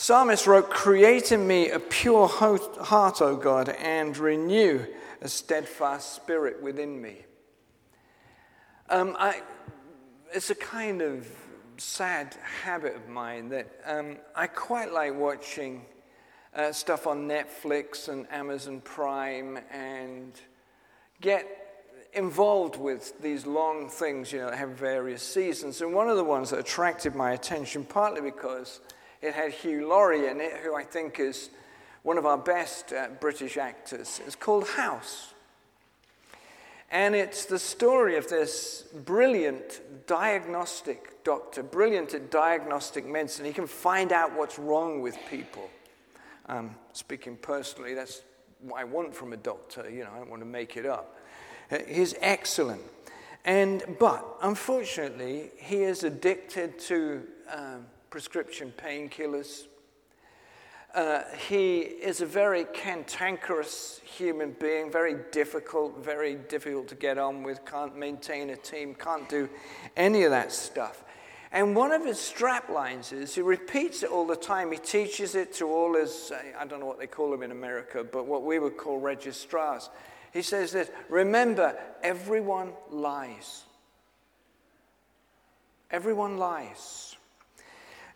Psalmist wrote, Create in me a pure heart, O God, and renew a steadfast spirit within me. Um, I, it's a kind of sad habit of mine that um, I quite like watching uh, stuff on Netflix and Amazon Prime and get involved with these long things, you know, that have various seasons. And one of the ones that attracted my attention, partly because it had Hugh Laurie in it, who I think is one of our best uh, British actors. It's called House. And it's the story of this brilliant diagnostic doctor, brilliant at diagnostic medicine. He can find out what's wrong with people. Um, speaking personally, that's what I want from a doctor. You know, I don't want to make it up. Uh, he's excellent. And, but unfortunately, he is addicted to um, prescription painkillers. Uh, he is a very cantankerous human being, very difficult, very difficult to get on with, can't maintain a team, can't do any of that stuff. And one of his strap lines is he repeats it all the time. He teaches it to all his, I don't know what they call them in America, but what we would call registrars. He says this Remember, everyone lies. Everyone lies.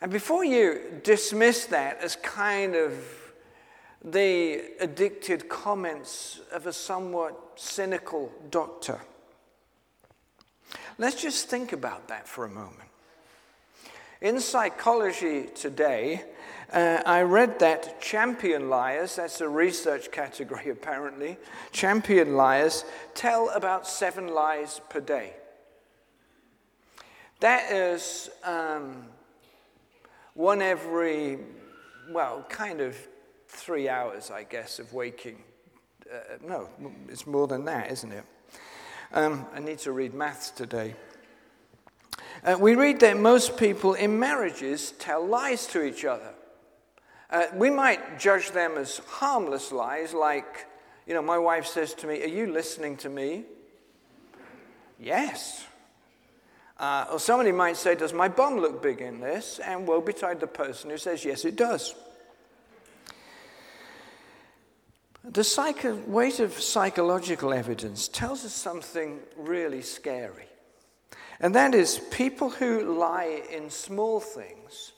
And before you dismiss that as kind of the addicted comments of a somewhat cynical doctor, let's just think about that for a moment. In psychology today, uh, I read that champion liars, that's a research category apparently, champion liars tell about seven lies per day. That is um, one every, well, kind of three hours, I guess, of waking. Uh, no, it's more than that, isn't it? Um, I need to read maths today. Uh, we read that most people in marriages tell lies to each other. Uh, we might judge them as harmless lies, like, you know, my wife says to me, Are you listening to me? Yes. Uh, or somebody might say, Does my bum look big in this? And woe betide the person who says, Yes, it does. The psycho- weight of psychological evidence tells us something really scary. And that is, people who lie in small things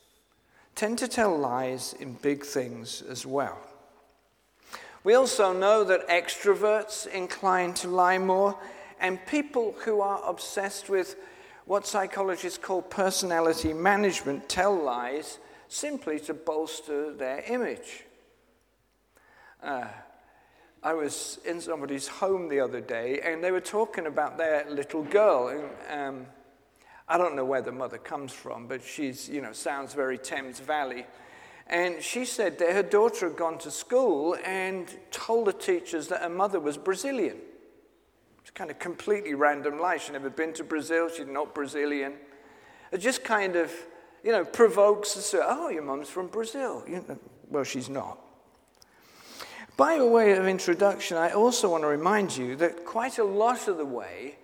tend to tell lies in big things as well. We also know that extroverts incline to lie more, and people who are obsessed with what psychologists call personality management tell lies simply to bolster their image. Uh, I was in somebody's home the other day and they were talking about their little girl. Um, I don't know where the mother comes from, but she's, you know, sounds very Thames Valley. And she said that her daughter had gone to school and told the teachers that her mother was Brazilian. Kind of completely random life. She'd never been to Brazil. She's not Brazilian. It just kind of, you know, provokes us. Oh, your mum's from Brazil. You know, well, she's not. By way of introduction, I also want to remind you that quite a lot of the way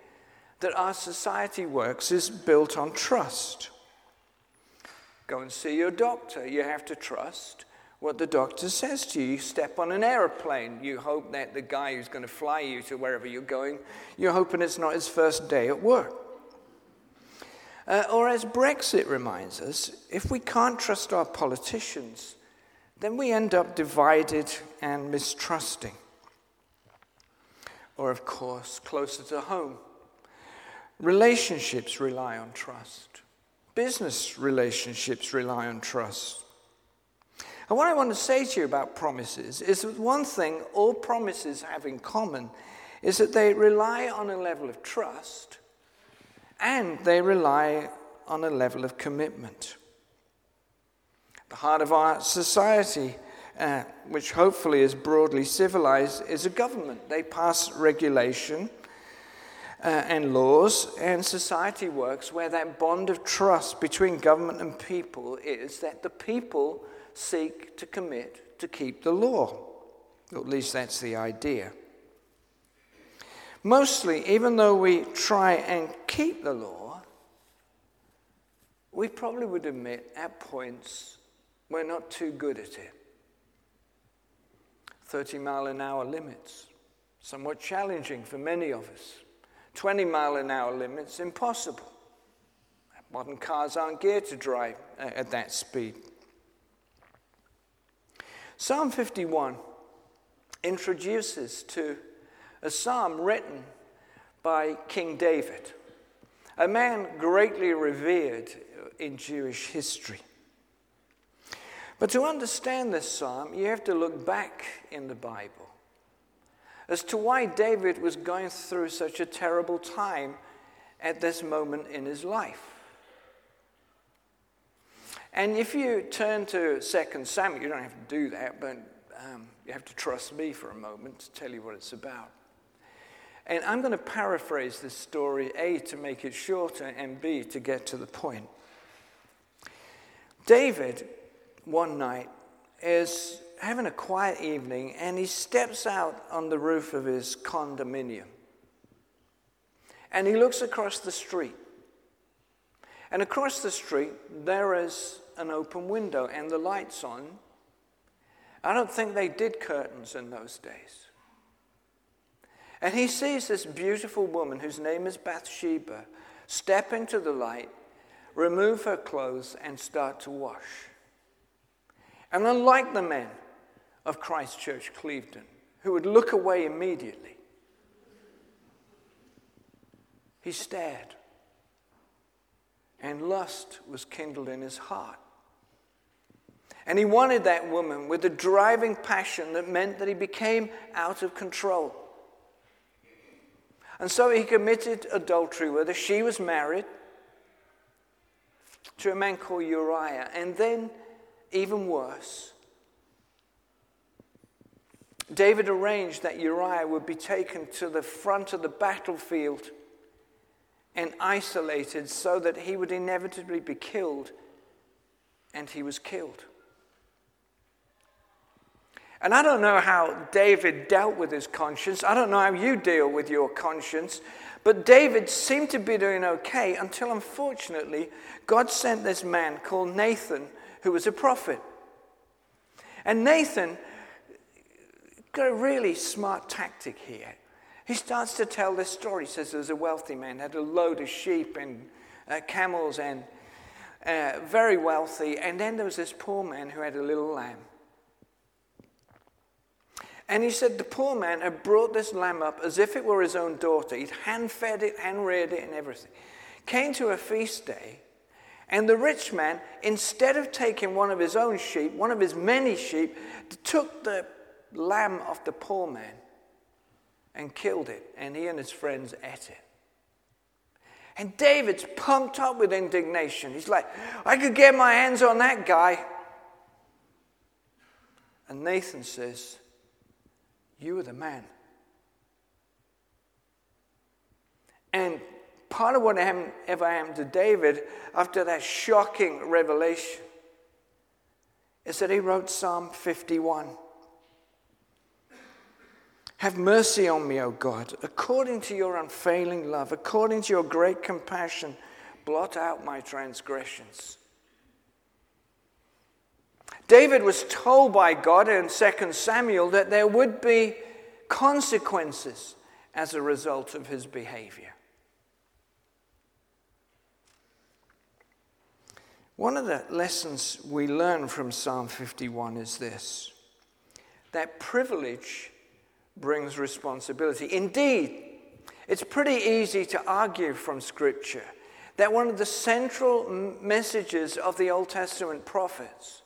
that our society works is built on trust. Go and see your doctor. You have to trust what the doctor says to you. You step on an aeroplane, you hope that the guy who's going to fly you to wherever you're going, you're hoping it's not his first day at work. Uh, or as Brexit reminds us, if we can't trust our politicians, then we end up divided and mistrusting. Or, of course, closer to home, relationships rely on trust. Business relationships rely on trust. And what I want to say to you about promises is that one thing all promises have in common is that they rely on a level of trust and they rely on a level of commitment. The heart of our society, uh, which hopefully is broadly civilized, is a government. They pass regulation uh, and laws, and society works where that bond of trust between government and people is that the people seek to commit to keep the law. At least that's the idea. Mostly, even though we try and keep the law, we probably would admit at points we're not too good at it. 30 mile an hour limits, somewhat challenging for many of us. 20 mile an hour limits, impossible. Modern cars aren't geared to drive at that speed. Psalm 51 introduces to a psalm written by King David, a man greatly revered in Jewish history. But to understand this psalm, you have to look back in the Bible as to why David was going through such a terrible time at this moment in his life. And if you turn to 2 Samuel, you don't have to do that, but um, you have to trust me for a moment to tell you what it's about. And I'm going to paraphrase this story, A, to make it shorter, and B, to get to the point. David, one night, is having a quiet evening and he steps out on the roof of his condominium. And he looks across the street. And across the street, there is an open window and the lights on. I don't think they did curtains in those days. And he sees this beautiful woman whose name is Bathsheba step into the light, remove her clothes, and start to wash. And unlike the men of Christ Church Clevedon, who would look away immediately, he stared. And lust was kindled in his heart. And he wanted that woman with a driving passion that meant that he became out of control. And so he committed adultery with her. She was married to a man called Uriah. And then, even worse, David arranged that Uriah would be taken to the front of the battlefield and isolated so that he would inevitably be killed. And he was killed. And I don't know how David dealt with his conscience. I don't know how you deal with your conscience. But David seemed to be doing okay until, unfortunately, God sent this man called Nathan, who was a prophet. And Nathan got a really smart tactic here. He starts to tell this story. He says there was a wealthy man, had a load of sheep and uh, camels, and uh, very wealthy. And then there was this poor man who had a little lamb. And he said the poor man had brought this lamb up as if it were his own daughter. He'd hand fed it, hand reared it, and everything. Came to a feast day, and the rich man, instead of taking one of his own sheep, one of his many sheep, took the lamb of the poor man and killed it, and he and his friends ate it. And David's pumped up with indignation. He's like, I could get my hands on that guy. And Nathan says, you are the man. And part of what I happened to David after that shocking revelation is that he wrote Psalm 51. Have mercy on me, O God, according to your unfailing love, according to your great compassion, blot out my transgressions. David was told by God in 2 Samuel that there would be consequences as a result of his behavior. One of the lessons we learn from Psalm 51 is this that privilege brings responsibility. Indeed, it's pretty easy to argue from Scripture that one of the central messages of the Old Testament prophets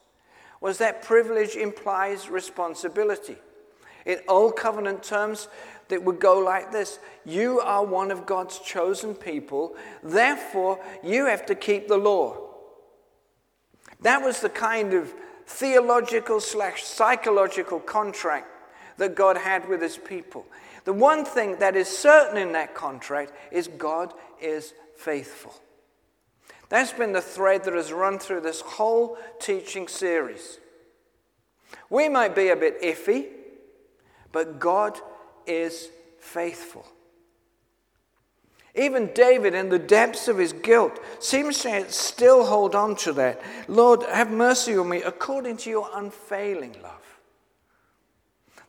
was that privilege implies responsibility. In Old Covenant terms, that would go like this You are one of God's chosen people, therefore, you have to keep the law. That was the kind of theological slash psychological contract that God had with his people. The one thing that is certain in that contract is God is faithful. That's been the thread that has run through this whole teaching series. We might be a bit iffy, but God is faithful. Even David, in the depths of his guilt, seems to still hold on to that. Lord, have mercy on me according to your unfailing love.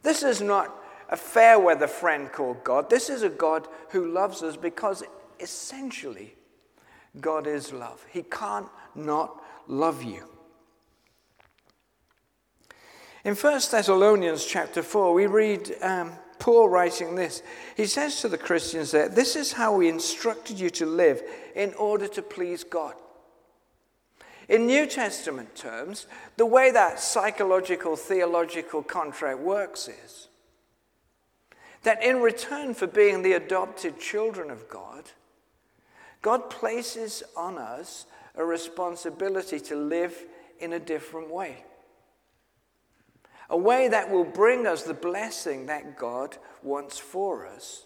This is not a fair weather friend called God. This is a God who loves us because essentially God is love. He can't not love you. In 1 Thessalonians chapter 4, we read um, Paul writing this. He says to the Christians there, This is how we instructed you to live in order to please God. In New Testament terms, the way that psychological theological contract works is that in return for being the adopted children of God, God places on us a responsibility to live in a different way a way that will bring us the blessing that God wants for us.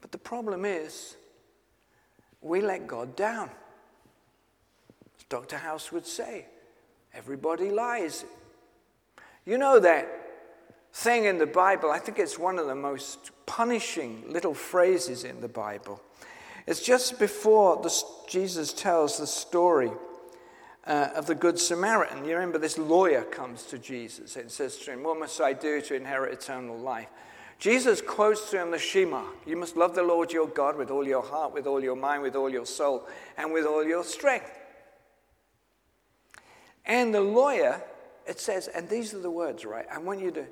But the problem is, we let God down. As Dr. House would say, everybody lies. You know that thing in the Bible, I think it's one of the most punishing little phrases in the Bible. It's just before Jesus tells the story uh, of the Good Samaritan. You remember this lawyer comes to Jesus and says to him, What must I do to inherit eternal life? Jesus quotes to him the Shema You must love the Lord your God with all your heart, with all your mind, with all your soul, and with all your strength. And the lawyer, it says, and these are the words, right? I want you to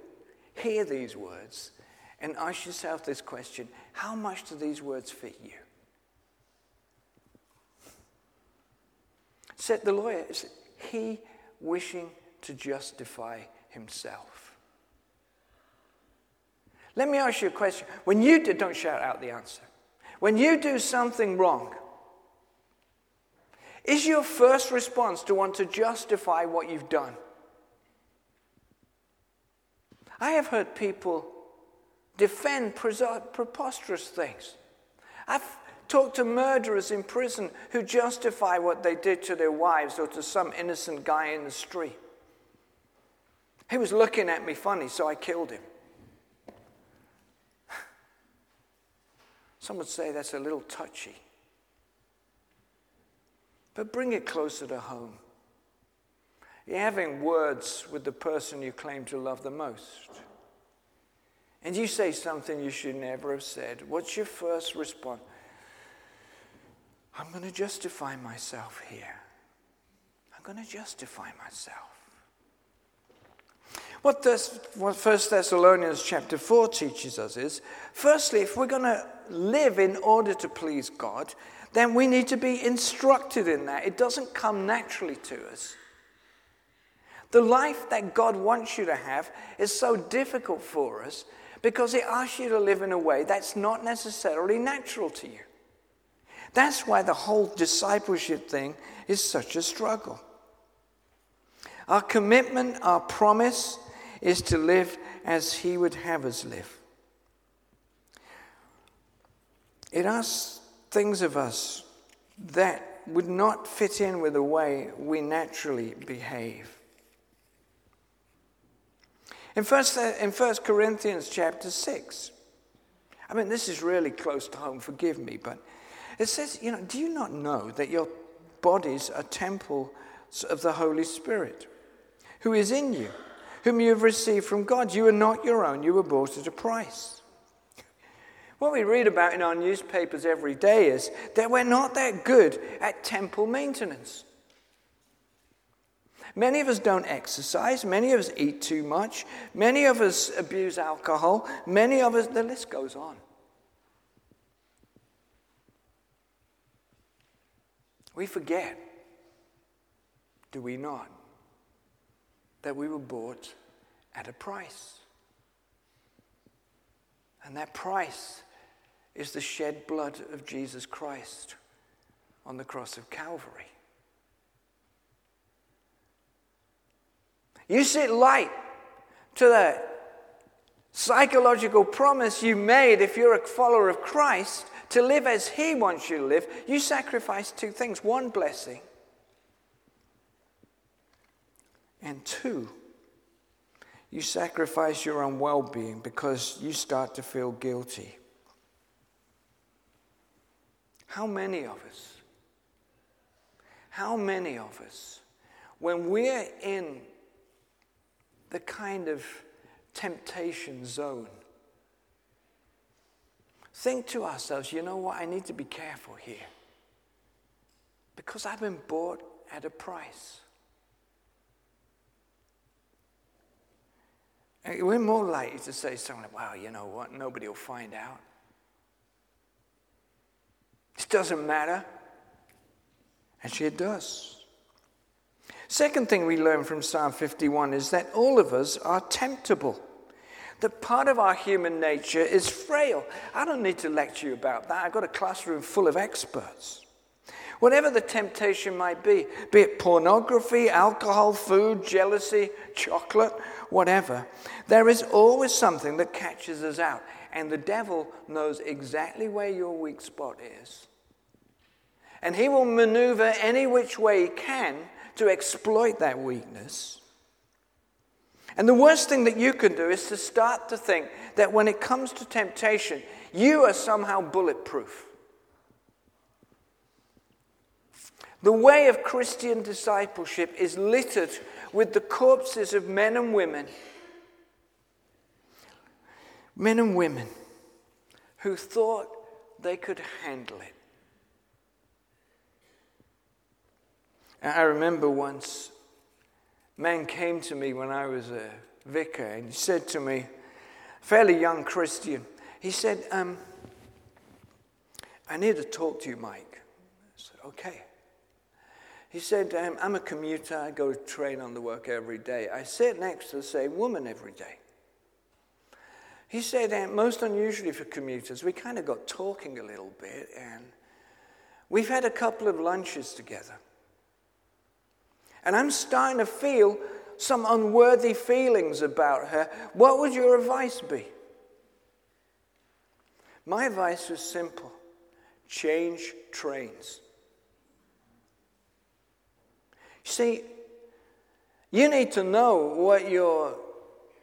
hear these words and ask yourself this question How much do these words fit you? Said the lawyer, he wishing to justify himself. Let me ask you a question. When you do, don't shout out the answer. When you do something wrong, is your first response to want to justify what you've done? I have heard people defend preposterous things. I've Talk to murderers in prison who justify what they did to their wives or to some innocent guy in the street. He was looking at me funny, so I killed him. Some would say that's a little touchy. But bring it closer to home. You're having words with the person you claim to love the most. And you say something you should never have said. What's your first response? I'm going to justify myself here. I'm going to justify myself. What, this, what 1 Thessalonians chapter 4 teaches us is firstly, if we're going to live in order to please God, then we need to be instructed in that. It doesn't come naturally to us. The life that God wants you to have is so difficult for us because it asks you to live in a way that's not necessarily natural to you. That's why the whole discipleship thing is such a struggle. Our commitment, our promise is to live as He would have us live. It asks things of us that would not fit in with the way we naturally behave. In 1, in 1 Corinthians chapter 6, I mean, this is really close to home, forgive me, but it says, you know, do you not know that your bodies are temples of the Holy Spirit, who is in you, whom you have received from God? You are not your own, you were bought at a price. What we read about in our newspapers every day is that we're not that good at temple maintenance. Many of us don't exercise. Many of us eat too much. Many of us abuse alcohol. Many of us, the list goes on. We forget, do we not, that we were bought at a price. And that price is the shed blood of Jesus Christ on the cross of Calvary. You sit light to the psychological promise you made if you're a follower of Christ to live as He wants you to live, you sacrifice two things one, blessing, and two, you sacrifice your own well being because you start to feel guilty. how many of us, how many of us, when we're in the kind of temptation zone, think to ourselves, you know what, I need to be careful here. Because I've been bought at a price. We're more likely to say something like, well, you know what, nobody will find out. It doesn't matter. Actually, it does. Second thing we learn from Psalm 51 is that all of us are temptable. That part of our human nature is frail. I don't need to lecture you about that. I've got a classroom full of experts. Whatever the temptation might be, be it pornography, alcohol, food, jealousy, chocolate, whatever, there is always something that catches us out. And the devil knows exactly where your weak spot is. And he will maneuver any which way he can to exploit that weakness. And the worst thing that you can do is to start to think that when it comes to temptation, you are somehow bulletproof. The way of Christian discipleship is littered with the corpses of men and women, men and women who thought they could handle it. I remember once, man came to me when I was a vicar and he said to me, fairly young Christian, he said, um, I need to talk to you, Mike. I said, okay. He said, um, I'm a commuter. I go to train on the work every day. I sit next to the same woman every day. He said, um, most unusually for commuters, we kind of got talking a little bit, and we've had a couple of lunches together. And I'm starting to feel some unworthy feelings about her. What would your advice be? My advice was simple change trains. See, you need to know what your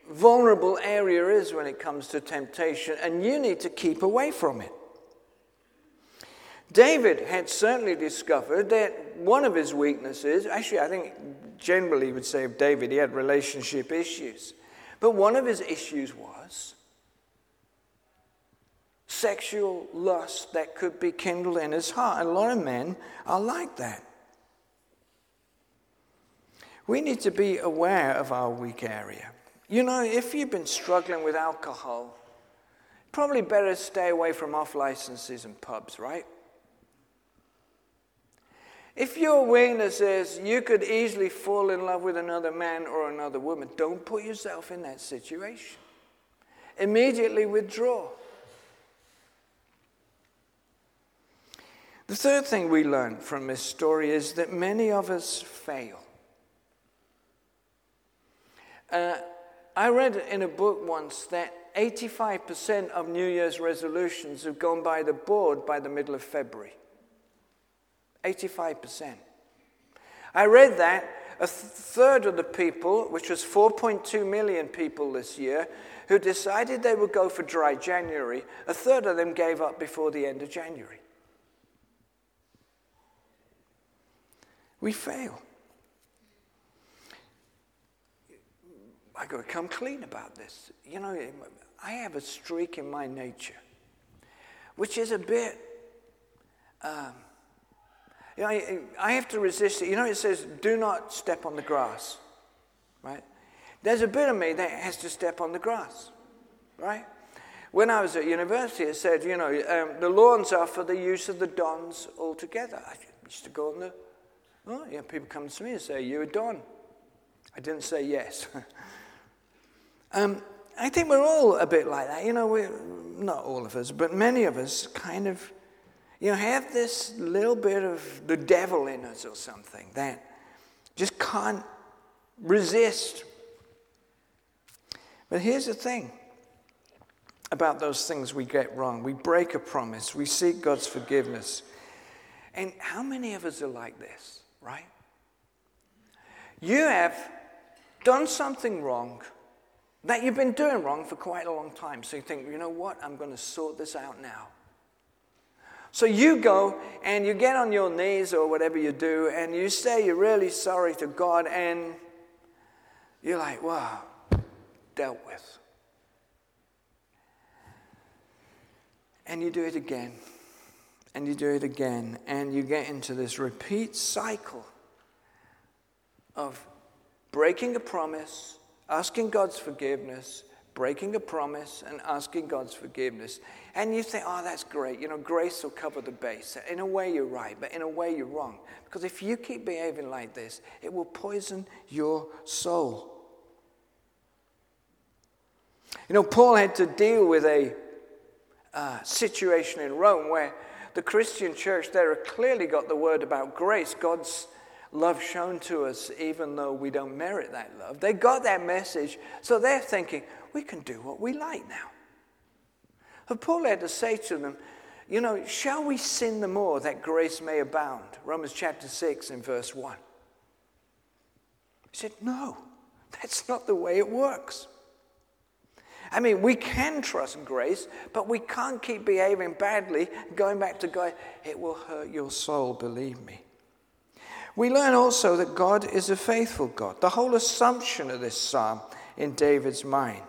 vulnerable area is when it comes to temptation, and you need to keep away from it. David had certainly discovered that one of his weaknesses, actually, I think generally you would say of David, he had relationship issues. But one of his issues was sexual lust that could be kindled in his heart. A lot of men are like that. We need to be aware of our weak area. You know, if you've been struggling with alcohol, probably better stay away from off licenses and pubs, right? If your weakness is you could easily fall in love with another man or another woman, don't put yourself in that situation. Immediately withdraw. The third thing we learn from this story is that many of us fail. Uh, I read in a book once that 85% of New Year's resolutions have gone by the board by the middle of February. 85%. I read that a third of the people, which was 4.2 million people this year, who decided they would go for dry January, a third of them gave up before the end of January. We fail. I got to come clean about this. You know, I have a streak in my nature, which is a bit. Um, I, I have to resist it. You know, it says, do not step on the grass, right? There's a bit of me that has to step on the grass, right? When I was at university, it said, you know, um, the lawns are for the use of the dons altogether. I used to go on the, oh, yeah, people come to me and say, you're a don. I didn't say yes. Um, I think we're all a bit like that. You know, we're, not all of us, but many of us kind of, you know, have this little bit of the devil in us or something that just can't resist. But here's the thing about those things we get wrong we break a promise, we seek God's forgiveness. And how many of us are like this, right? You have done something wrong that you've been doing wrong for quite a long time. So you think, you know what? I'm going to sort this out now. So you go and you get on your knees or whatever you do, and you say you're really sorry to God, and you're like, wow, dealt with. And you do it again, and you do it again, and you get into this repeat cycle of breaking a promise, asking God's forgiveness, breaking a promise and asking God's forgiveness. And you say, oh, that's great. You know, grace will cover the base. In a way, you're right, but in a way, you're wrong. Because if you keep behaving like this, it will poison your soul. You know, Paul had to deal with a uh, situation in Rome where the Christian church there clearly got the word about grace, God's love shown to us, even though we don't merit that love. They got that message, so they're thinking, we can do what we like now. But Paul had to say to them, you know, shall we sin the more that grace may abound? Romans chapter 6 and verse 1. He said, no, that's not the way it works. I mean, we can trust grace, but we can't keep behaving badly, going back to God. It will hurt your soul, believe me. We learn also that God is a faithful God. The whole assumption of this psalm in David's mind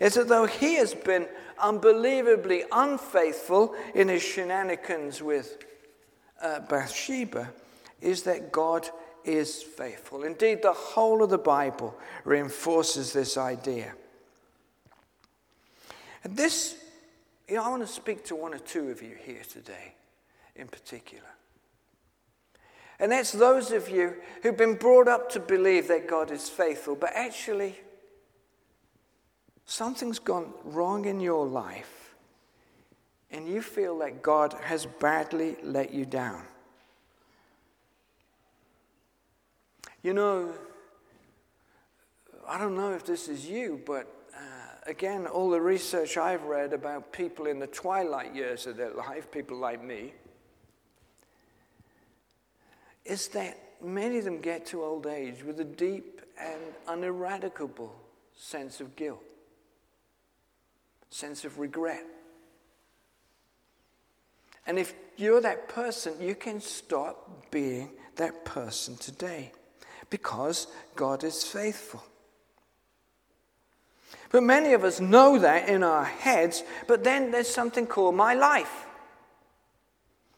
it's as though he has been unbelievably unfaithful in his shenanigans with uh, Bathsheba, is that God is faithful. Indeed, the whole of the Bible reinforces this idea. And this, you know, I want to speak to one or two of you here today in particular. And that's those of you who've been brought up to believe that God is faithful, but actually, something's gone wrong in your life and you feel that God has badly let you down. You know, I don't know if this is you, but uh, again, all the research I've read about people in the twilight years of their life, people like me, is that many of them get to old age with a deep and uneradicable sense of guilt sense of regret. And if you're that person, you can stop being that person today because God is faithful. But many of us know that in our heads, but then there's something called my life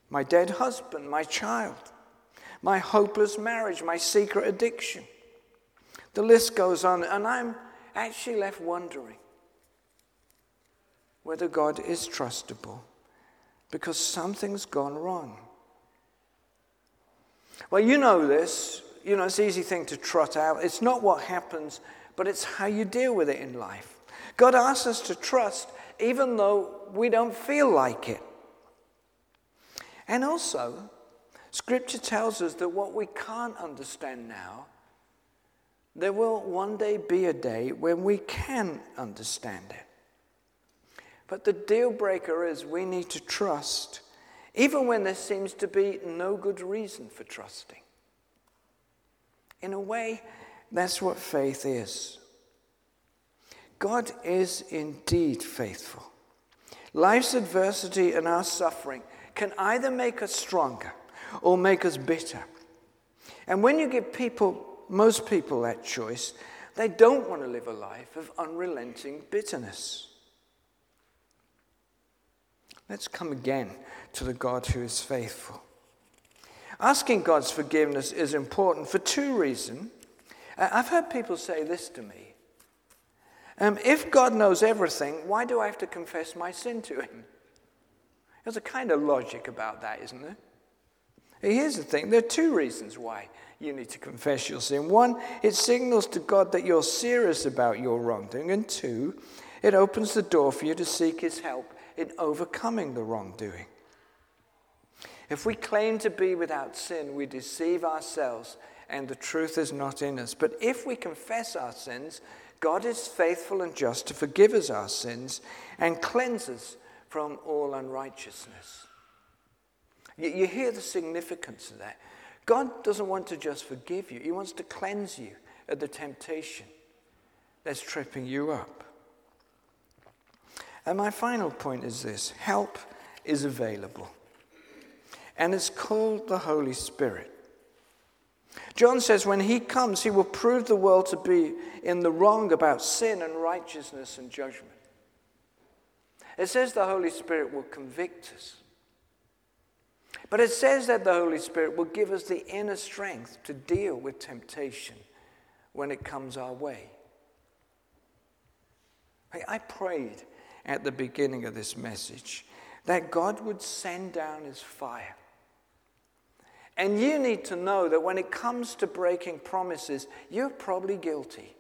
my dead husband, my child, my hopeless marriage, my secret addiction. The list goes on, and I'm actually left wondering whether God is trustable because something's gone wrong. Well, you know this. You know, it's an easy thing to trot out. It's not what happens, but it's how you deal with it in life. God asks us to trust even though we don't feel like it. And also, Scripture tells us that what we can't understand now, there will one day be a day when we can understand it. But the deal breaker is we need to trust, even when there seems to be no good reason for trusting. In a way, that's what faith is. God is indeed faithful. Life's adversity and our suffering can either make us stronger or make us bitter. And when you give people, most people, that choice, they don't want to live a life of unrelenting bitterness. Let's come again to the God who is faithful. Asking God's forgiveness is important for two reasons. Uh, I've heard people say this to me um, If God knows everything, why do I have to confess my sin to Him? There's a kind of logic about that, isn't there? Here's the thing there are two reasons why you need to confess your sin. One, it signals to God that you're serious about your wrongdoing. And two, it opens the door for you to seek His help in overcoming the wrongdoing. If we claim to be without sin, we deceive ourselves and the truth is not in us. But if we confess our sins, God is faithful and just to forgive us our sins and cleanse us from all unrighteousness. You, you hear the significance of that. God doesn't want to just forgive you, He wants to cleanse you of the temptation that's tripping you up. And my final point is this help is available. And it's called the Holy Spirit. John says when he comes, he will prove the world to be in the wrong about sin and righteousness and judgment. It says the Holy Spirit will convict us. But it says that the Holy Spirit will give us the inner strength to deal with temptation when it comes our way. I prayed at the beginning of this message that God would send down his fire. And you need to know that when it comes to breaking promises, you're probably guilty.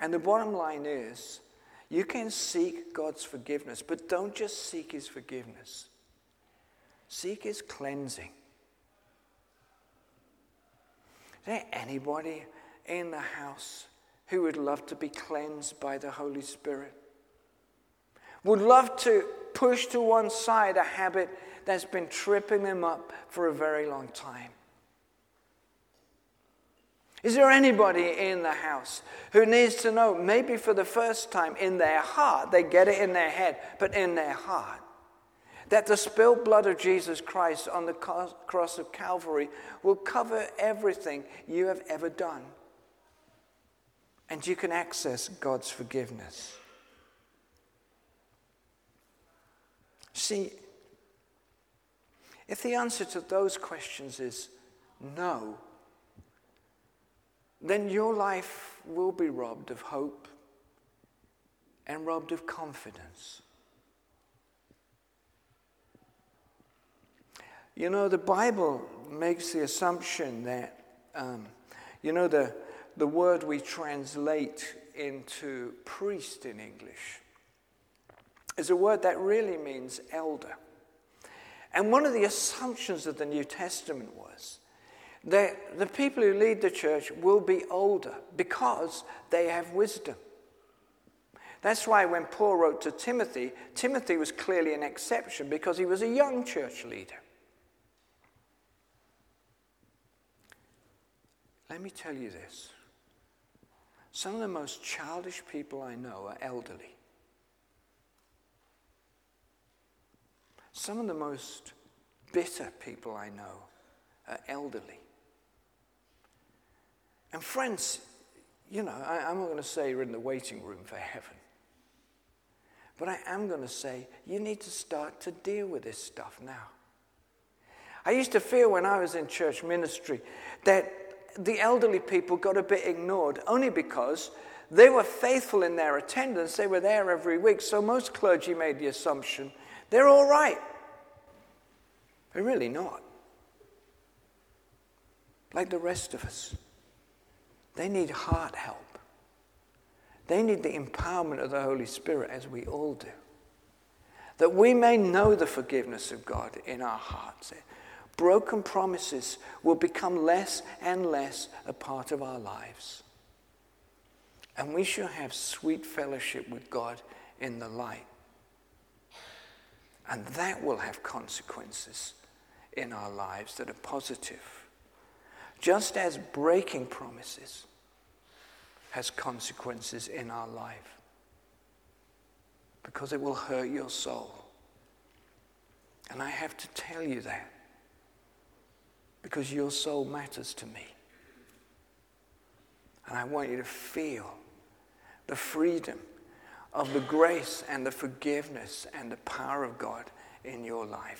And the bottom line is, you can seek God's forgiveness, but don't just seek his forgiveness. Seek his cleansing. Is there anybody in the house who would love to be cleansed by the Holy Spirit? Would love to push to one side a habit that's been tripping them up for a very long time? Is there anybody in the house who needs to know, maybe for the first time in their heart, they get it in their head, but in their heart, that the spilled blood of Jesus Christ on the cross of Calvary will cover everything you have ever done? And you can access God's forgiveness. See, if the answer to those questions is no, then your life will be robbed of hope and robbed of confidence. You know, the Bible makes the assumption that, um, you know, the, the word we translate into priest in English is a word that really means elder. And one of the assumptions of the New Testament was that the people who lead the church will be older because they have wisdom. That's why when Paul wrote to Timothy, Timothy was clearly an exception because he was a young church leader. Let me tell you this some of the most childish people I know are elderly. Some of the most bitter people I know are elderly. And friends, you know, I, am not going to say you're in the waiting room for heaven. But I am going to say you need to start to deal with this stuff now. I used to feel when I was in church ministry that the elderly people got a bit ignored only because they were faithful in their attendance. They were there every week. So most clergy made the assumption they're all right. They're really not. Like the rest of us, they need heart help. They need the empowerment of the Holy Spirit, as we all do. That we may know the forgiveness of God in our hearts. Broken promises will become less and less a part of our lives. And we shall have sweet fellowship with God in the light. And that will have consequences in our lives that are positive. Just as breaking promises has consequences in our life, because it will hurt your soul. And I have to tell you that because your soul matters to me. And I want you to feel the freedom of the grace and the forgiveness and the power of God in your life.